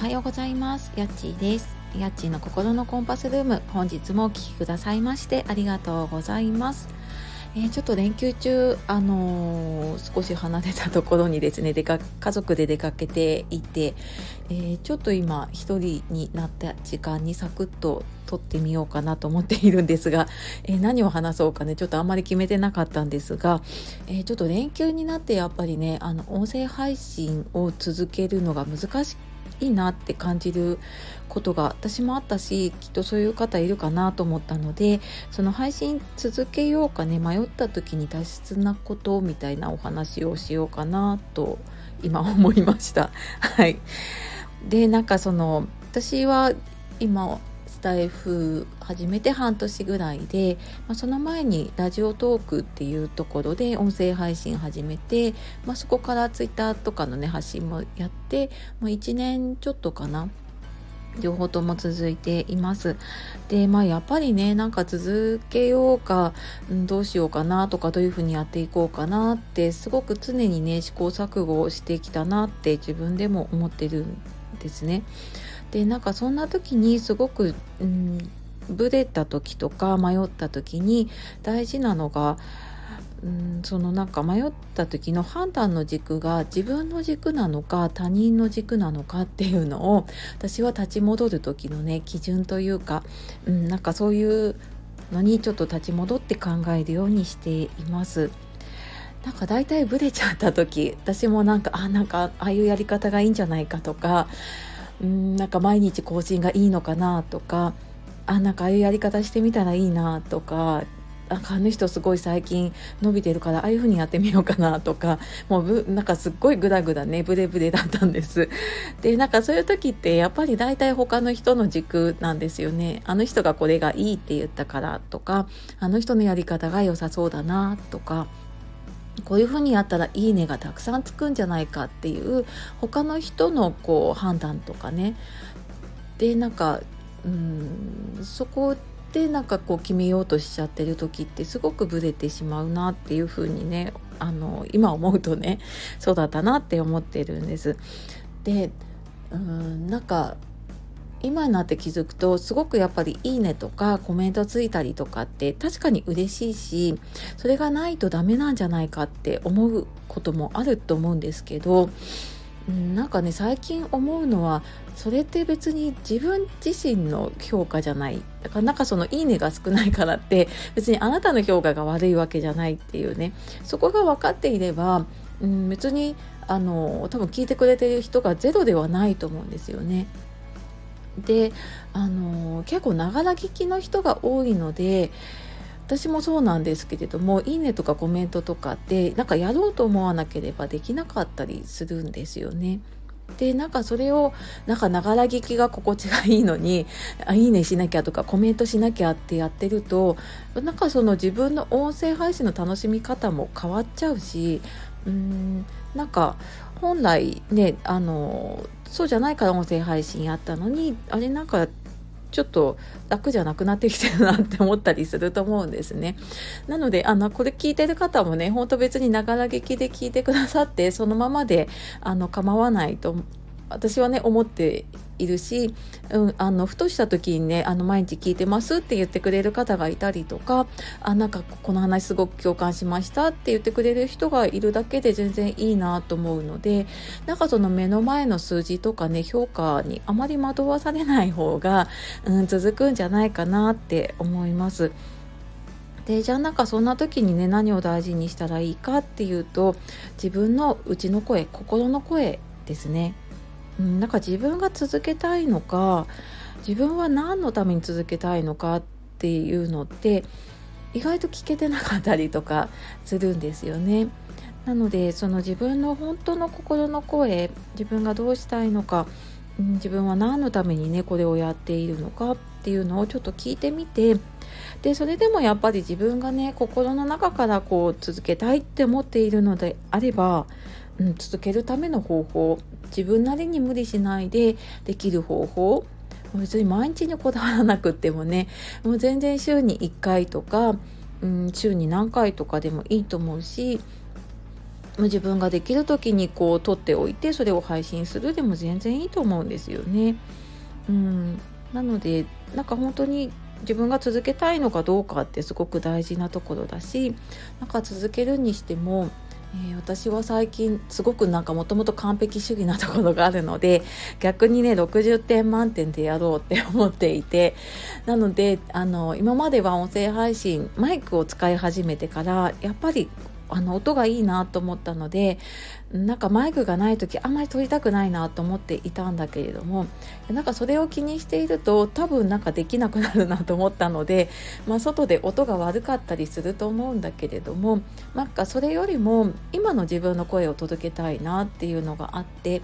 はようございます。やっちーです。やっちーの心のコンパスルーム。本日もお聴きくださいましてありがとうございます。えー、ちょっと連休中、あのー、少し離れたところにですね出か家族で出かけていて、えー、ちょっと今一人になった時間にサクッと撮ってみようかなと思っているんですが、え何を話そうかねちょっとあんまり決めてなかったんですが、えちょっと連休になってやっぱりねあの音声配信を続けるのが難しいいなって感じることが私もあったしきっとそういう方いるかなと思ったのでその配信続けようかね迷った時に大切なことみたいなお話をしようかなと今思いました。はい、でなんかその私は今スタイフ始めて半年ぐらいで、まあ、その前にラジオトークっていうところで音声配信始めて、まあ、そこからツイッターとかのね発信もやって、まあ、1年ちょっとかな両方とも続いています。でまあやっぱりねなんか続けようか、どうしようかなとかどういうふうにやっていこうかなってすごく常にね試行錯誤をしてきたなって自分でも思ってるんですね。でなんかそんな時にすごく、うん、ブレた時とか迷った時に大事なのがうんそのなんか迷った時の判断の軸が自分の軸なのか他人の軸なのか っていうのを私は立ち戻る時のね基準というか、うん、なんかそういうのにちょっと立ち戻って考えるようにしています。なんか大体ブレちゃった時私もなんかあなんかああいうやり方がいいんじゃないかとかうんなんか毎日更新がいいのかなとかあなんかああいうやり方してみたらいいなとかなんかあの人すごい最近伸びてるからああいう風にやってみようかなとかもうなんかすっごいグダグダねブレブレだったんです。でなんかそういう時ってやっぱり大体他の人の軸なんですよね。あの人がこれがいいって言ったからとかあの人のやり方が良さそうだなとかこういうふうにやったらいいねがたくさんつくんじゃないかっていう他の人のこう判断とかねでなんかうんそこでなんかこう決めようとしちゃってる時ってすごくブレてしまうなっていうふうにねあの今思うとねそうだったなって思ってるんです。でうんなんか今になって気づくとすごくやっぱり「いいね」とかコメントついたりとかって確かに嬉しいしそれがないとダメなんじゃないかって思うこともあると思うんですけどうん、なんかね最近思うのはそれって別に自分自身の評価じゃないだからなんかその「いいね」が少ないからって別にあなたの評価が悪いわけじゃないっていうねそこが分かっていれば、うん、別にあの多分聞いてくれてる人がゼロではないと思うんですよね。であの結構ながら聞きの人が多いので私もそうなんですけれども「いいね」とかコメントとかってなんかやろうと思わなければできなかったりするんですよね。でなんかそれをなんかながら聞きが心地がいいのに「あいいね」しなきゃとかコメントしなきゃってやってるとなんかその自分の音声配信の楽しみ方も変わっちゃうしうーんなんか本来ねあのそうじゃないから音声配信あったのにあれなんかちょっと楽じゃなくなってきてるなって思ったりすると思うんですね。なのであのこれ聞いてる方もねほんと別にながら劇で聞いてくださってそのままであの構わないと私はね思っているし、うん、あのふとした時にねあの毎日聞いてますって言ってくれる方がいたりとかあなんかこの話すごく共感しましたって言ってくれる人がいるだけで全然いいなと思うのでなんかその目の前の数字とかね評価にあまり惑わされない方が、うん、続くんじゃないかなって思います。でじゃあなんかそんな時にね何を大事にしたらいいかっていうと自分の内の声心の声ですね。うん、なんか自分が続けたいのか自分は何のために続けたいのかっていうのって意外と聞けてなかったりとか するんですよね。なのでその自分の本当の心の声自分がどうしたいのか、自分は何のためにねこれをやっているのかっていうのをちょっと聞いてみてでそれでもやっぱり自分がね心の中からこう続けたいって思っているのであればうん、続けるための方法自分なりに無理しないでできる方法別に毎日にこだわらなくってもねもう全然週に1回とか、うん、週に何回とかでもいいと思うし自分ができる時にこう撮っておいてそれを配信するでも全然いいと思うんですよね。うん、なのでなんか本当に自分が続けたいのかどうかってすごく大事なところだしなんか続けるにしてもえ、私は最近すごくなんかもともと完璧主義なところがあるので 逆にね60点満点でやろうって思っていて なのであの今までは音声配信マイクを使い始めてからやっぱりあの音がいいなと思ったのでなんかマイクがない時あんまり撮りたくないなと思っていたんだけれどもなんかそれを気にしていると多分なんかできなくなるなと思ったので、まあ、外で音が悪かったりすると思うんだけれどもなんかそれよりも今の自分の声を届けたいなっていうのがあって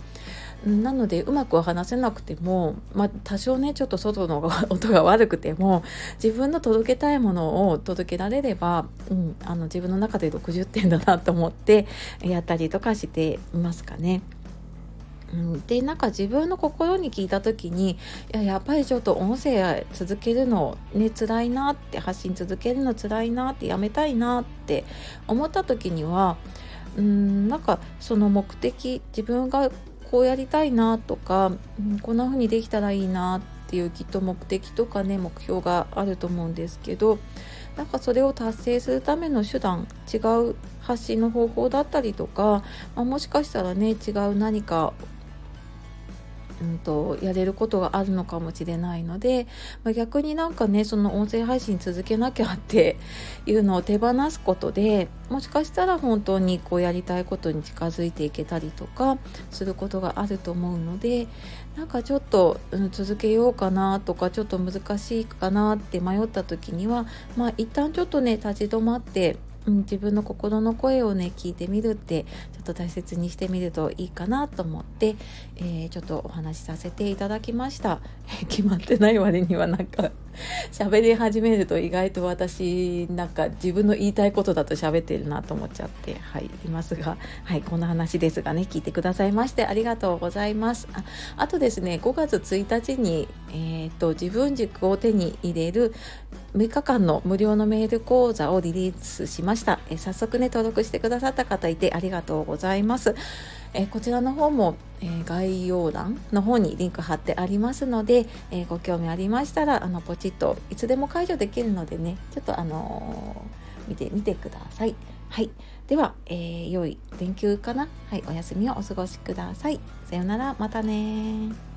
なのでうまく話せなくても、まあ、多少ねちょっと外の 音が悪くても自分の届けたいものを届けられれば、うん、あの自分の中で60点だなと思ってやったりとかしていますかね。でなんか自分の心に聞いた時にいややっぱりちょっと音声続けるのね辛いなって発信続けるの辛いなってやめたいなって思った時にはうんなんかその目的自分がこうやりたいなとか、こんな風にできたらいいなっていうきっと目的とかね目標があると思うんですけどなんかそれを達成するための手段違う発信の方法だったりとか、まあ、もしかしたらね違う何かうんと、やれることがあるのかもしれないので、まあ、逆になんかねその音声配信続けなきゃって いうのを手放すことでもしかしたら本当にこうやりたいことに近づいていけたりとかすることがあると思うのでなんかちょっと、うん、続けようかなとかちょっと難しいかなって迷った時にはまあ一旦ちょっとね立ち止まってうん、自分の心の声をね聞いてみるってちょっと大切にしてみるといいかなと思って、えー、ちょっとお話しさせていただきました 決まってない割にはなんか喋り始めると意外と私なんか自分の言いたいことだと喋ってるなと思っちゃってはいいますがはいこんな話ですがね聞いてくださいましてありがとうございます。ああとですね5月1日に、えーと、自分軸を手に入れる6日間の無料のメール講座をリリースしました、え早速ね登録してくださった方いてありがとうございます。えこちらの方も、え概要欄の方にリンク貼ってありますので、えご興味ありましたらあのポチッといつでも解除できるのでねちょっとあの、見てみてください。はい。では、えー、良い連休かなはい。お休みをお過ごしください。さようなら。またね